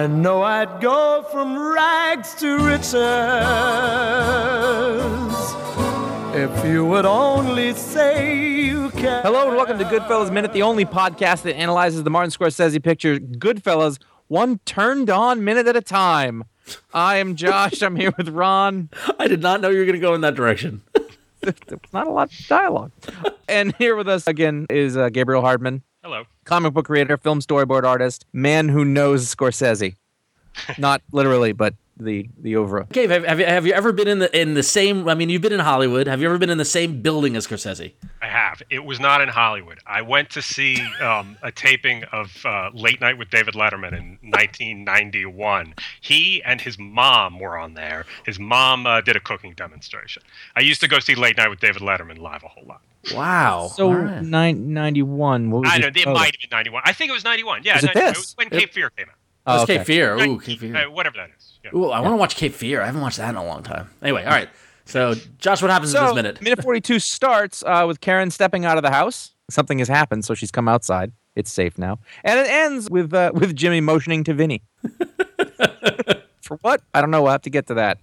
I know I'd go from rags to riches if you would only say you can. Hello and welcome to Goodfellas Minute, the only podcast that analyzes the Martin Scorsese picture Goodfellas one turned on minute at a time. I am Josh. I'm here with Ron. I did not know you were going to go in that direction. There's not a lot of dialogue. And here with us again is uh, Gabriel Hardman. Hello. Comic book creator, film storyboard artist, man who knows Scorsese. Not literally, but the the over. Okay, have, have, you, have you ever been in the in the same? I mean, you've been in Hollywood. Have you ever been in the same building as Scorsese? I have. It was not in Hollywood. I went to see um, a taping of uh, Late Night with David Letterman in 1991. He and his mom were on there. His mom uh, did a cooking demonstration. I used to go see Late Night with David Letterman live a whole lot. Wow. So All right. nine, 91. What was I it? know it Oh, might have been 91. I think it was 91. Yeah, Was it 91. this? was when Cape Fear came out. oh, Let's okay. Cape Fear. Ooh, Cape Fear. uh, whatever that is. Yeah. Ooh, I want to watch Cape Fear. I haven't watched that in a long time. Anyway, all right. So, Josh, what happens in this minute? minute 42 starts uh, with Karen stepping out of the house. Something has happened, so she's come outside. It's safe now. And it ends with uh, with Jimmy motioning to Vinny. For what? I don't know. We'll have to get to that.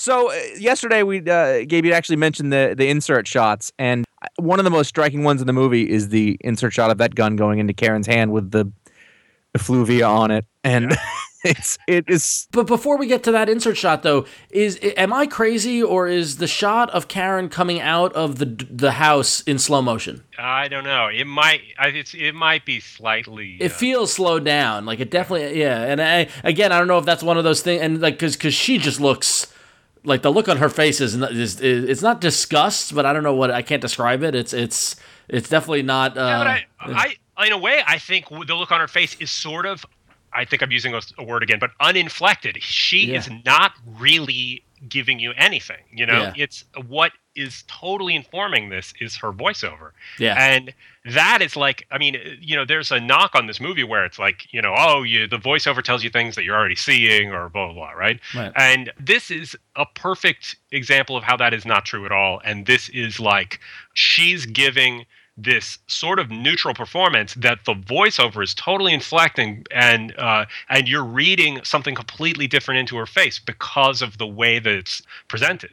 So uh, yesterday, we uh, Gabe you actually mentioned the the insert shots, and one of the most striking ones in the movie is the insert shot of that gun going into Karen's hand with the effluvia on it, and it's it is But before we get to that insert shot, though, is am I crazy or is the shot of Karen coming out of the the house in slow motion? I don't know. It might. I, it's. It might be slightly. It uh, feels slowed down, like it definitely, yeah. And I again, I don't know if that's one of those things, and like because because she just looks like the look on her face is, is, is it's not disgust, but I don't know what I can't describe it. It's it's it's definitely not. Uh, Yeah, but I, I, in a way, I think the look on her face is sort of, I think I'm using a, a word again, but uninflected. She Yeah. is not really giving you anything. You know, Yeah. it's what is totally informing this is her voiceover. Yeah. and that is like, I mean, you know, there's a knock on this movie where it's like, you know, oh, you the voiceover tells you things that you're already seeing, or blah blah blah, right? Right. And this is a perfect example of how that is not true at all. And this is like she's giving this sort of neutral performance that the voiceover is totally inflecting and uh, and you're reading something completely different into her face because of the way that it's presented.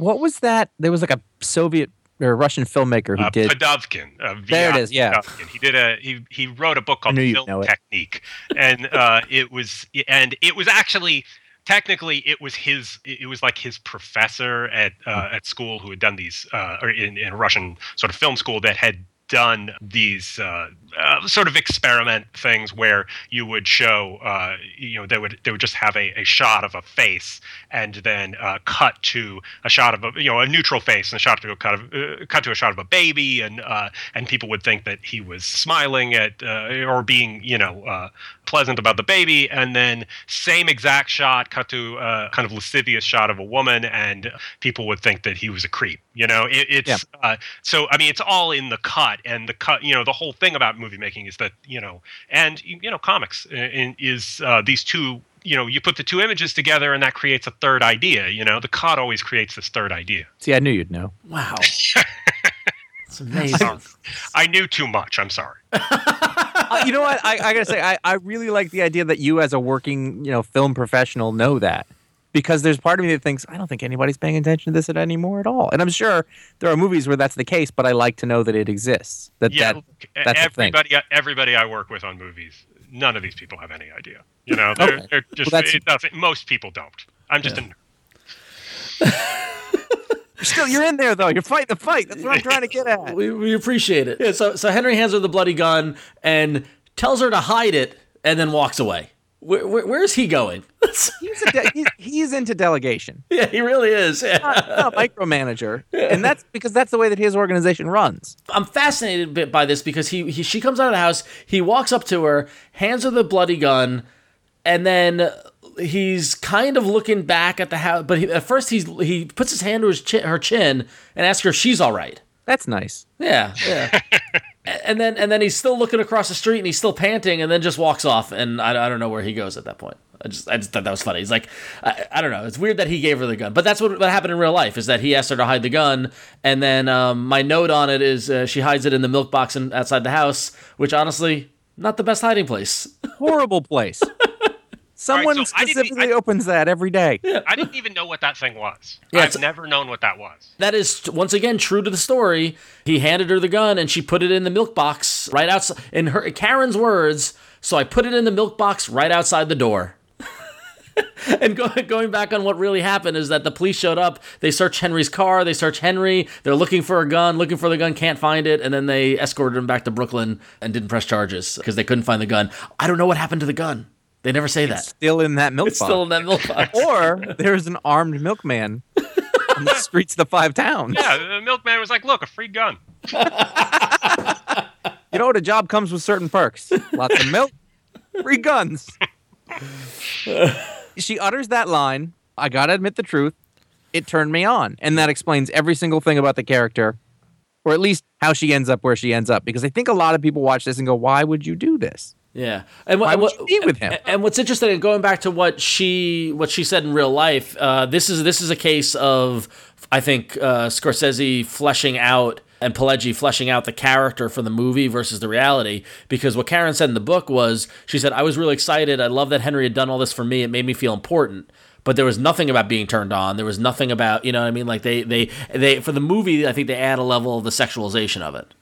What was that? There was like a Soviet or Russian filmmaker who Uh, did. Pudovkin. Uh, There it is, yeah. Pudovkin. He did a he he wrote a book called Film. Technique, and uh, it was and it was actually technically it was his it was like his professor at uh, at school who had done these uh, or in, in a Russian sort of film school that had done these uh, uh, sort of experiment things where you would show uh, you know they would they would just have a, a shot of a face and then uh, cut to a shot of a you know a neutral face and a shot to a cut of uh, cut to a shot of a baby and uh, and people would think that he was smiling at or being you know pleasant about the baby and then same exact shot cut to a kind of lascivious shot of a woman and people would think that he was a creep you know it, it's Yeah. uh, so i mean it's all in the cut and the cut you know the whole thing about movie making is that you know and you know comics uh, in, is uh, these two you know you put the two images together and that creates a third idea you know the cut always creates this third idea See, I knew you'd know. wow, it's amazing. i knew too much i'm sorry Uh, you know what? I, I gotta say, I, I really like the idea that you, as a working, you know, film professional, know that because there's part of me that thinks I don't think anybody's paying attention to this at anymore at all, and I'm sure there are movies where that's the case, but I like to know that it exists. That yeah that that's the thing. everybody everybody i work with on movies none of these people have any idea you know they're, Okay. they're just Well, most people don't i'm just a nerd. still you're in there though. You're fighting the fight. That's what I'm trying to get at. We, we appreciate it. Yeah, so so Henry hands her the bloody gun and tells her to hide it, and then walks away. Where, where, where is he going? He's, a de- he's, he's into delegation, yeah, he really is. Yeah. not, not a micromanager, and that's because that's the way that his organization runs. I'm fascinated bit by this because he, he she comes out of the house, he walks up to her, hands her the bloody gun, and then he's kind of looking back at the house. But he, at first, he's he puts his hand to his chin, her chin and asks her if she's all right. That's nice. Yeah, yeah. and then and then he's still looking across the street and he's still panting and then just walks off and I, I don't know where he goes at that point. I just I just thought that was funny. He's like I, I don't know. It's weird that he gave her the gun, but that's what, what happened in real life. Is that he asked her to hide the gun and then um, my note on it is uh, she hides it in the milk box in, outside the house, which honestly not the best hiding place. Horrible place. Someone so I didn't- specifically I- opens that every day. i didn't even know what that thing was Yeah, i've it's- never known what that was That is once again true to the story. He handed her the gun and she put it in the milk box right outside. In her Karen's words, so I put it in the milk box right outside the door. and go, going back on what really happened is that the police showed up. They search Henry's car. They search Henry. They're looking for a gun, looking for the gun, can't find it, and then they escorted him back to Brooklyn and didn't press charges because they couldn't find the gun. I don't know what happened to the gun. They never say that. Still in that milk It's box. still in that milk box. or there's an armed milkman on the streets of the five towns. yeah the milkman was like look a free gun You know what? A job comes with certain perks. Lots of milk, free guns. she utters that line. I gotta admit the truth. It turned me on, and that explains every single thing about the character, or at least how she ends up where she ends up. Because I think a lot of people watch this and go, "Why would you do this?" Yeah, and what, what- be with him? And, and what's interesting, going back to what she what she said in real life, uh, this is this is a case of I think uh, Scorsese fleshing out and Pileggi fleshing out the character for the movie versus the reality. Because what Karen said in the book was, she said, "I was really excited. I love that Henry had done all this for me. It made me feel important." But there was nothing about being turned on. There was nothing about you know what I mean. Like they they they for the movie, I think they add a level of the sexualization of it.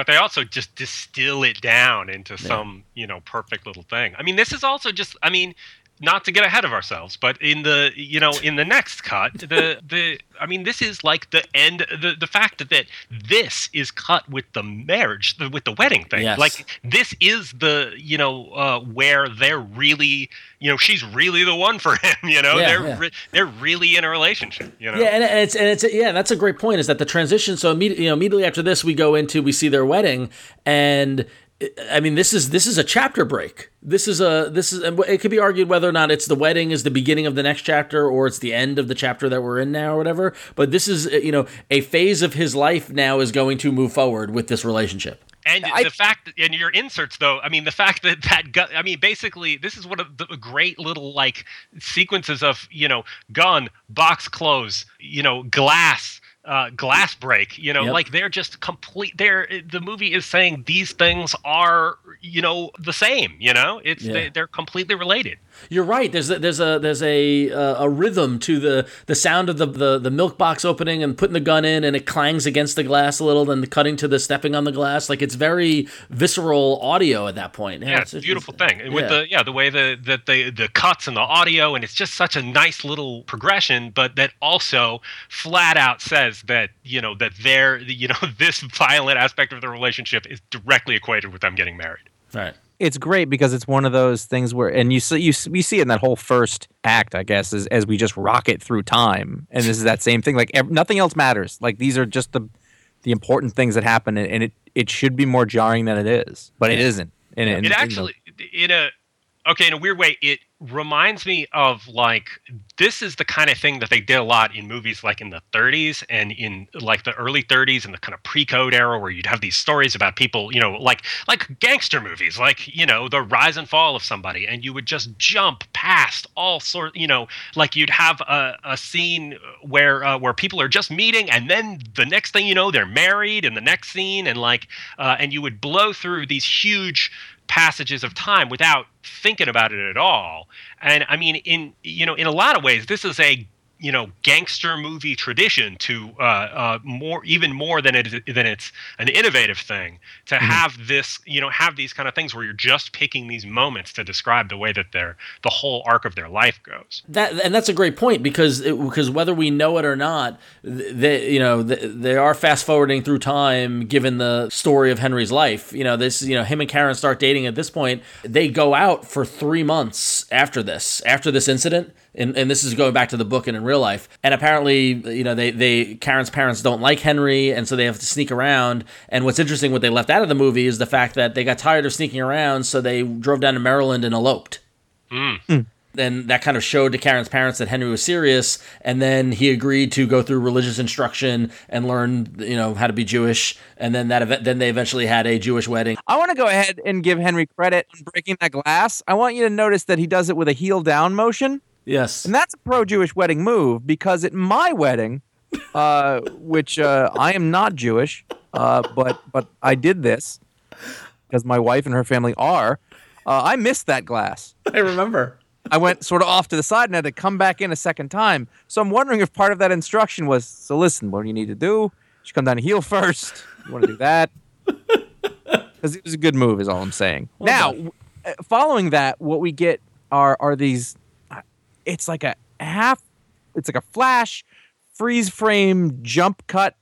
But they also just distill it down into some you know perfect little thing. I mean this is also just i mean not to get ahead of ourselves but in the you know in the next cut the the i mean this is like the end the the fact that, that this is cut with the marriage the, with the wedding thing Yes. like this is the you know uh where they're really you know she's really the one for him you know Yeah, they're yeah. re- they're really in a relationship you know Yeah, and, and it's and it's yeah, that's a great point. Is that the transition? So immediately, you know, immediately after this, we go into we see their wedding, and I mean, this is this is a chapter break. This is a this is and it could be argued whether or not it's the wedding is the beginning of the next chapter or it's the end of the chapter that we're in now or whatever. But this is uh, you know a phase of his life now is going to move forward with this relationship. And I- the fact that in your inserts, though, I mean, the fact that that gun, I mean, basically, this is one of the great little like sequences of you know, gun, box close, you know, glass, uh, glass break. You know, Yep. like they're just complete. They're the movie is saying these things are you know the same. You know, it's Yeah. they, they're completely related. You're right. There's a, there's a there's a uh, a rhythm to the the sound of the, the the milk box opening and putting the gun in, and it clangs against the glass a little, then cutting to the stepping on the glass. Like it's very visceral audio at that point. Yeah, it's a beautiful thing. And With yeah. the yeah, the way the that the the cuts and the audio, and it's just such a nice little progression, but that also flat out says that you know that they're you know this violent aspect of the relationship is directly equated with them getting married. right. It's great because it's one of those things where, and you see, you we see it in that whole first act, I guess, is as we just rocket through time, and this is that same thing. Like ev- nothing else matters. Like these are just the the important things that happen, and, and it it should be more jarring than it is, but it isn't. And, and- It actually in a okay in a weird way it reminds me of like this is the kind of thing that they did a lot in movies like in the 30s and in like the early 30s and the kind of pre-code era where you'd have these stories about people you know like like gangster movies like you know the rise and fall of somebody and you would just jump past all sort you know like you'd have a, a scene where uh, where people are just meeting and then the next thing you know they're married in the next scene and like uh, and you would blow through these huge passages of time without thinking about it at all. And I mean, in you know, in a lot of ways, this is a you know gangster movie tradition to uh, uh, more even more than it than it's an innovative thing to have this you know have these kind of things where you're just picking these moments to describe the way that their the whole arc of their life goes. That and that's a great point because it, because whether we know it or not, they you know th- they are fast forwarding through time given the story of Henry's life. You know this you know him and Karen start dating at this point. They go out for three months after this after this incident. And, and this is going back to the book and in real life. And apparently, you know, they, they Karen's parents don't like Henry, and so they have to sneak around. And what's interesting, what they left out of the movie is the fact that they got tired of sneaking around, so they drove down to Maryland and eloped mm. mm. then that kind of showed to Karen's parents that Henry was serious, and then he agreed to go through religious instruction and learn, you know, how to be Jewish, and then that event, then they eventually had a Jewish wedding. I want to go ahead and give Henry credit on breaking that glass. I want you to notice that he does it with a heel down motion. Yes, And that's a pro Jewish wedding move because at my wedding, uh, which uh, I am not Jewish, uh, but but I did this because my wife and her family are. Uh, I missed that glass. I remember. I went sort of off to the side and had to come back in a second time. So I'm wondering if part of that instruction was so listen, what do you need to do? You should come down to heel first. You want to do that? Because it was a good move, is all I'm saying. now, w- uh, following that, what we get are are these. It's like a half. It's like a flash, freeze frame, jump cut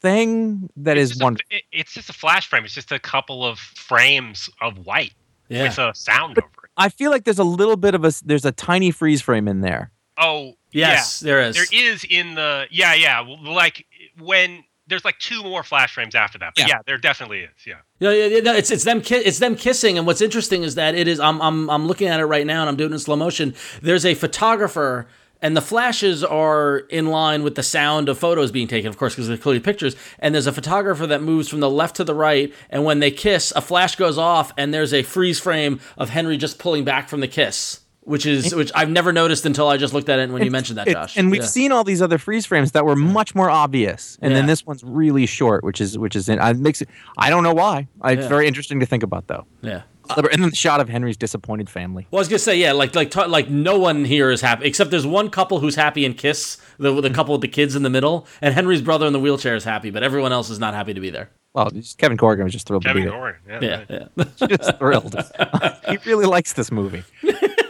thing that It's is just a- wonderful. it- it's just a flash frame. It's just a couple of frames of white Yeah, with a sound over it. I feel like there's a little bit of a. s- There's a tiny freeze frame in there. Oh, yes, there is. There is in the yeah yeah like when there's like two more flash frames after that. But Yeah. yeah, there definitely is. Yeah. Yeah, yeah, yeah, no, it's it's them ki- it's them kissing, and what's interesting is that it is. I'm I'm I'm looking at it right now, and I'm doing it in slow motion. There's a photographer, and the flashes are in line with the sound of photos being taken, of course, because they're clearly pictures. And there's a photographer that moves from the left to the right, and when they kiss, a flash goes off, and there's a freeze frame of Henry just pulling back from the kiss. Which is which I've never noticed until I just looked at it when you mentioned that, It- Josh. and we've Yeah. seen all these other freeze frames that were much more obvious, and then this one's really short, which is which is in, I makes it. I don't know why. It's Yeah. very interesting to think about though. yeah. And then the shot of Henry's disappointed family. Well, I was gonna say, yeah, like like ta- like no one here is happy except there's one couple who's happy and kiss the the couple with the kids in the middle, and Henry's brother in the wheelchair is happy, but everyone else is not happy to be there. Well, Kevin Corrigan was just thrilled Kevin to be Gorn. Yeah. Yeah, right. yeah. Just thrilled. he really likes this movie.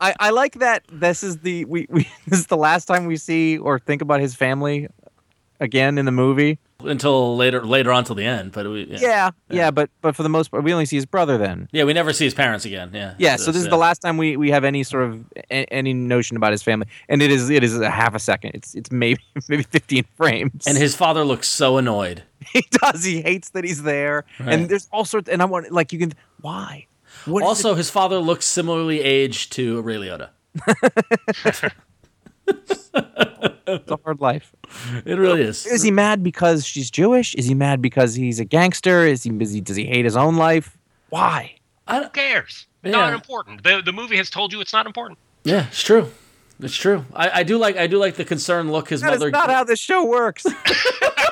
I, I like that this is the we, we this is the last time we see or think about his family again in the movie. Until later, later on till the end. But we, yeah. Yeah, yeah, but but for the most part, we only see his brother then. Yeah, we never see his parents again. Yeah. Yeah, so this is the last time we, we have any sort of a, any notion about his family, and it is it is a half a second. It's it's maybe maybe fifteen frames. And his father looks so annoyed. he does. He hates that he's there, Right. and there's all sorts. And I want like you can why. What is Also, his father looks similarly aged to Ray Liotta. It's a hard life. It really is. Is he mad because she's Jewish? Is he mad because he's a gangster? Is he, is he does he hate his own life? Why? I don't, Who cares? Yeah. Not important. The the movie has told you it's not important. Yeah, it's true. It's true. I, I do like I do like the concerned look his mother. That is mother. not how this show works.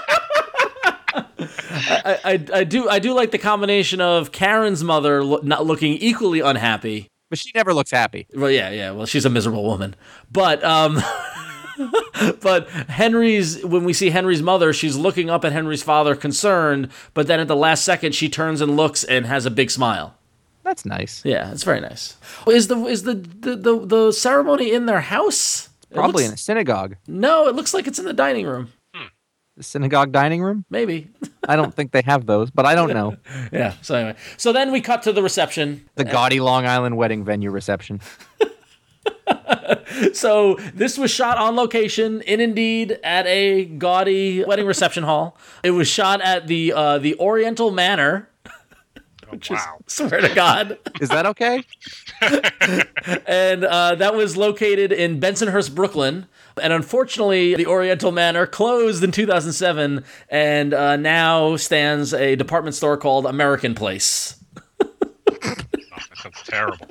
I, I I do I do like the combination of Karen's mother lo- not looking equally unhappy. but she never looks happy. Well, yeah, yeah. Well, she's a miserable woman, but um, but Henry's when we see Henry's mother, she's looking up at Henry's father, concerned. But then at the last second, she turns and looks and has a big smile. That's nice. Yeah, it's very nice. Is the is the the the, the ceremony in their house? Probably in a synagogue. No, it looks like it's in the dining room. The synagogue dining room? Maybe. I don't think they have those, but I don't know. yeah. So anyway, so then we cut to the reception. The gaudy Long Island wedding venue reception. So this was shot on location in Indeed at a gaudy wedding reception hall. It was shot at the uh, the Oriental Manor. Oh, wow. Swear to God. Is that okay? and uh, that was located in Bensonhurst, Brooklyn. And unfortunately, the Oriental Manor closed in 2007, and uh, now stands a department store called American Place. That sounds terrible.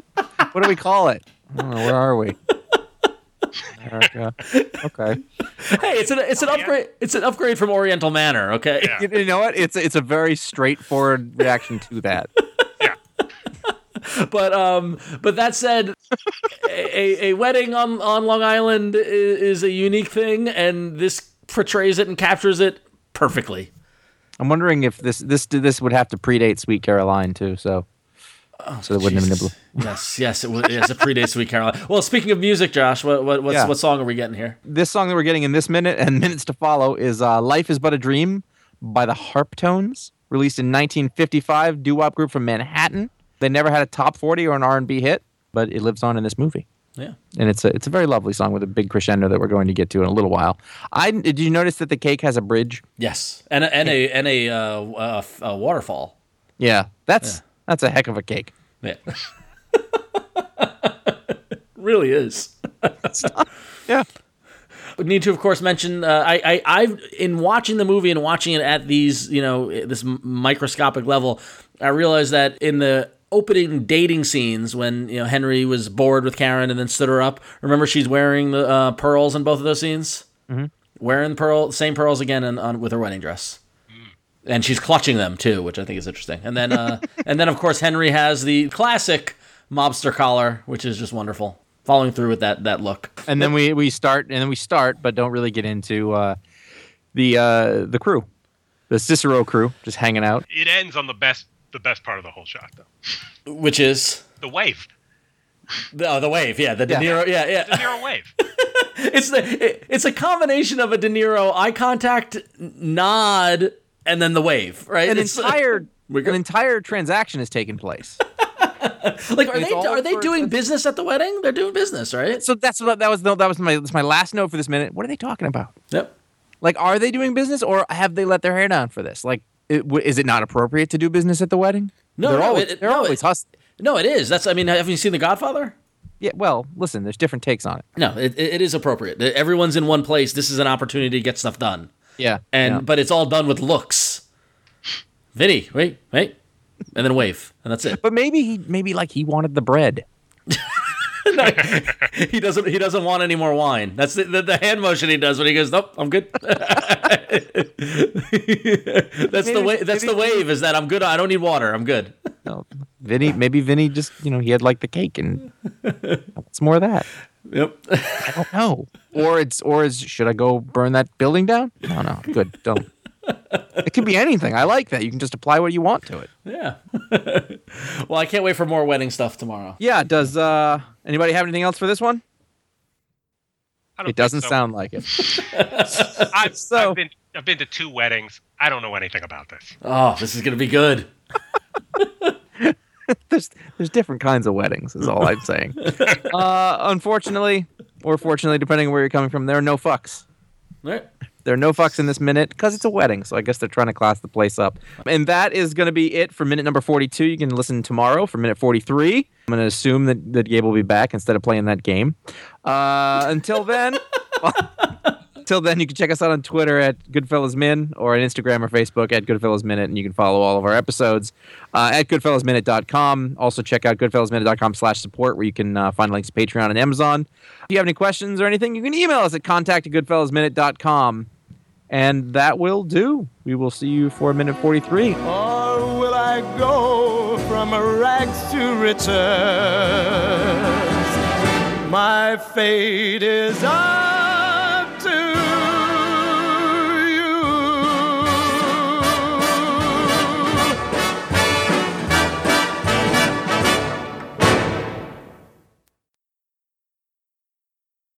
What do we call it? I don't know. Where are we? America. Okay. Hey, it's an it's an Oh, upgrade. It's an upgrade from Oriental Manor. Okay. Yeah. You, you know what? It's it's a very straightforward reaction to that. Yeah. But um, but that said, a, a wedding on on Long Island is, is a unique thing, and this portrays it and captures it perfectly. I'm wondering if this this this would have to predate Sweet Caroline too. So, so it wouldn't have Jesus. been. Yes, yes, it was. Yes, it predates Sweet Caroline. Well, speaking of music, Josh, what what what's, Yeah. what song are we getting here? This song that we're getting in this minute and minutes to follow is uh, "Life Is But a Dream" by the Harptones, released in 1955. Doo-wop group from Manhattan. They never had a top 40 or an R&B hit, but it lives on in this movie. Yeah. and it's a it's a very lovely song with a big crescendo that we're going to get to in a little while. I did you notice that the cake has a bridge? Yes, and a, and a and a, uh, uh, a waterfall. Yeah, that's that's a heck of a cake. Yeah. really is. Yeah, We need to, of course, mention. Uh, I, I, I've in watching the movie and watching it at these, you know, this microscopic level, I realized that in the opening dating scenes when you know Henry was bored with Karen and then stood her up. Remember, she's wearing the uh, pearls in both of those scenes. Mm-hmm. Wearing pearl, same pearls again, and on with her wedding dress. And she's clutching them too, which I think is interesting. And then, uh, and then of course, Henry has the classic mobster collar, which is just wonderful. Following through with that that look. and then we we start and then we start, but don't really get into uh, the uh, the crew, the Cicero crew, just hanging out. It ends on the best the best part of the whole shot though. Which is The wave. the, oh, the wave, yeah, the De Niro, yeah, The yeah. Nero wave. It's the it- it's a combination of a De Niro eye contact nod and then the wave, right? An It's- entire go- an entire transaction has taken place. like are it's they are they doing business at the wedding? They're doing business, right? So that's what that was. That was my that's my last note for this minute. What are they talking about? Yep. Like, are they doing business or have they let their hair down for this? Like, it, w- is it not appropriate to do business at the wedding? No, they're no, always, it- they're no, always it- No, it is. That's I mean, have you seen The Godfather? Yeah, well, listen, there's different takes on it. No, it it is appropriate. Everyone's in one place. This is an opportunity to get stuff done. Yeah, And yeah. but it's all done with looks. Vinny, wait, wait. And then wave. And that's it. but maybe he maybe like he wanted the bread. he doesn't he doesn't want any more wine. That's the, the, the hand motion he does when he goes, Nope, I'm good. that's the Maybe- way that's the wave is that I'm good. I don't need water. I'm good. No, Vinny, maybe Vinny just you know he had like the cake and what's more of that? Yep. I don't know. Or it's or is should I go burn that building down? No, no, good. Don't. it could be anything. I like that. You can just apply what you want to it. Yeah. well, I can't wait for more wedding stuff tomorrow. Yeah. Does uh anybody have anything else for this one? It doesn't so. sound like it. I've, so- I've been I've been to two weddings. I don't know anything about this. Oh, this is gonna be good. there's there's different kinds of weddings is all i'm saying. Uh unfortunately or fortunately depending on where you're coming from there are no fucks. All right. there are no fucks in this minute because it's a wedding so i guess they're trying to class the place up. And that is going to be it for minute number 42 you can listen tomorrow for minute 43 i'm going to assume that, that gabe will be back instead of playing that game. Uh until then Till then, you can check us out on Twitter at Goodfellas Min or on Instagram or Facebook at Goodfellas Minute, and you can follow all of our episodes uh, at goodfellasminute.com. Also, check out goodfellasminute.com slash support, where you can uh, find links to Patreon and Amazon. If you have any questions or anything, you can email us at contact at goodfellasminute.com. And that will do. We will see you for minute 43. Or will I go from rags to riches? My fate is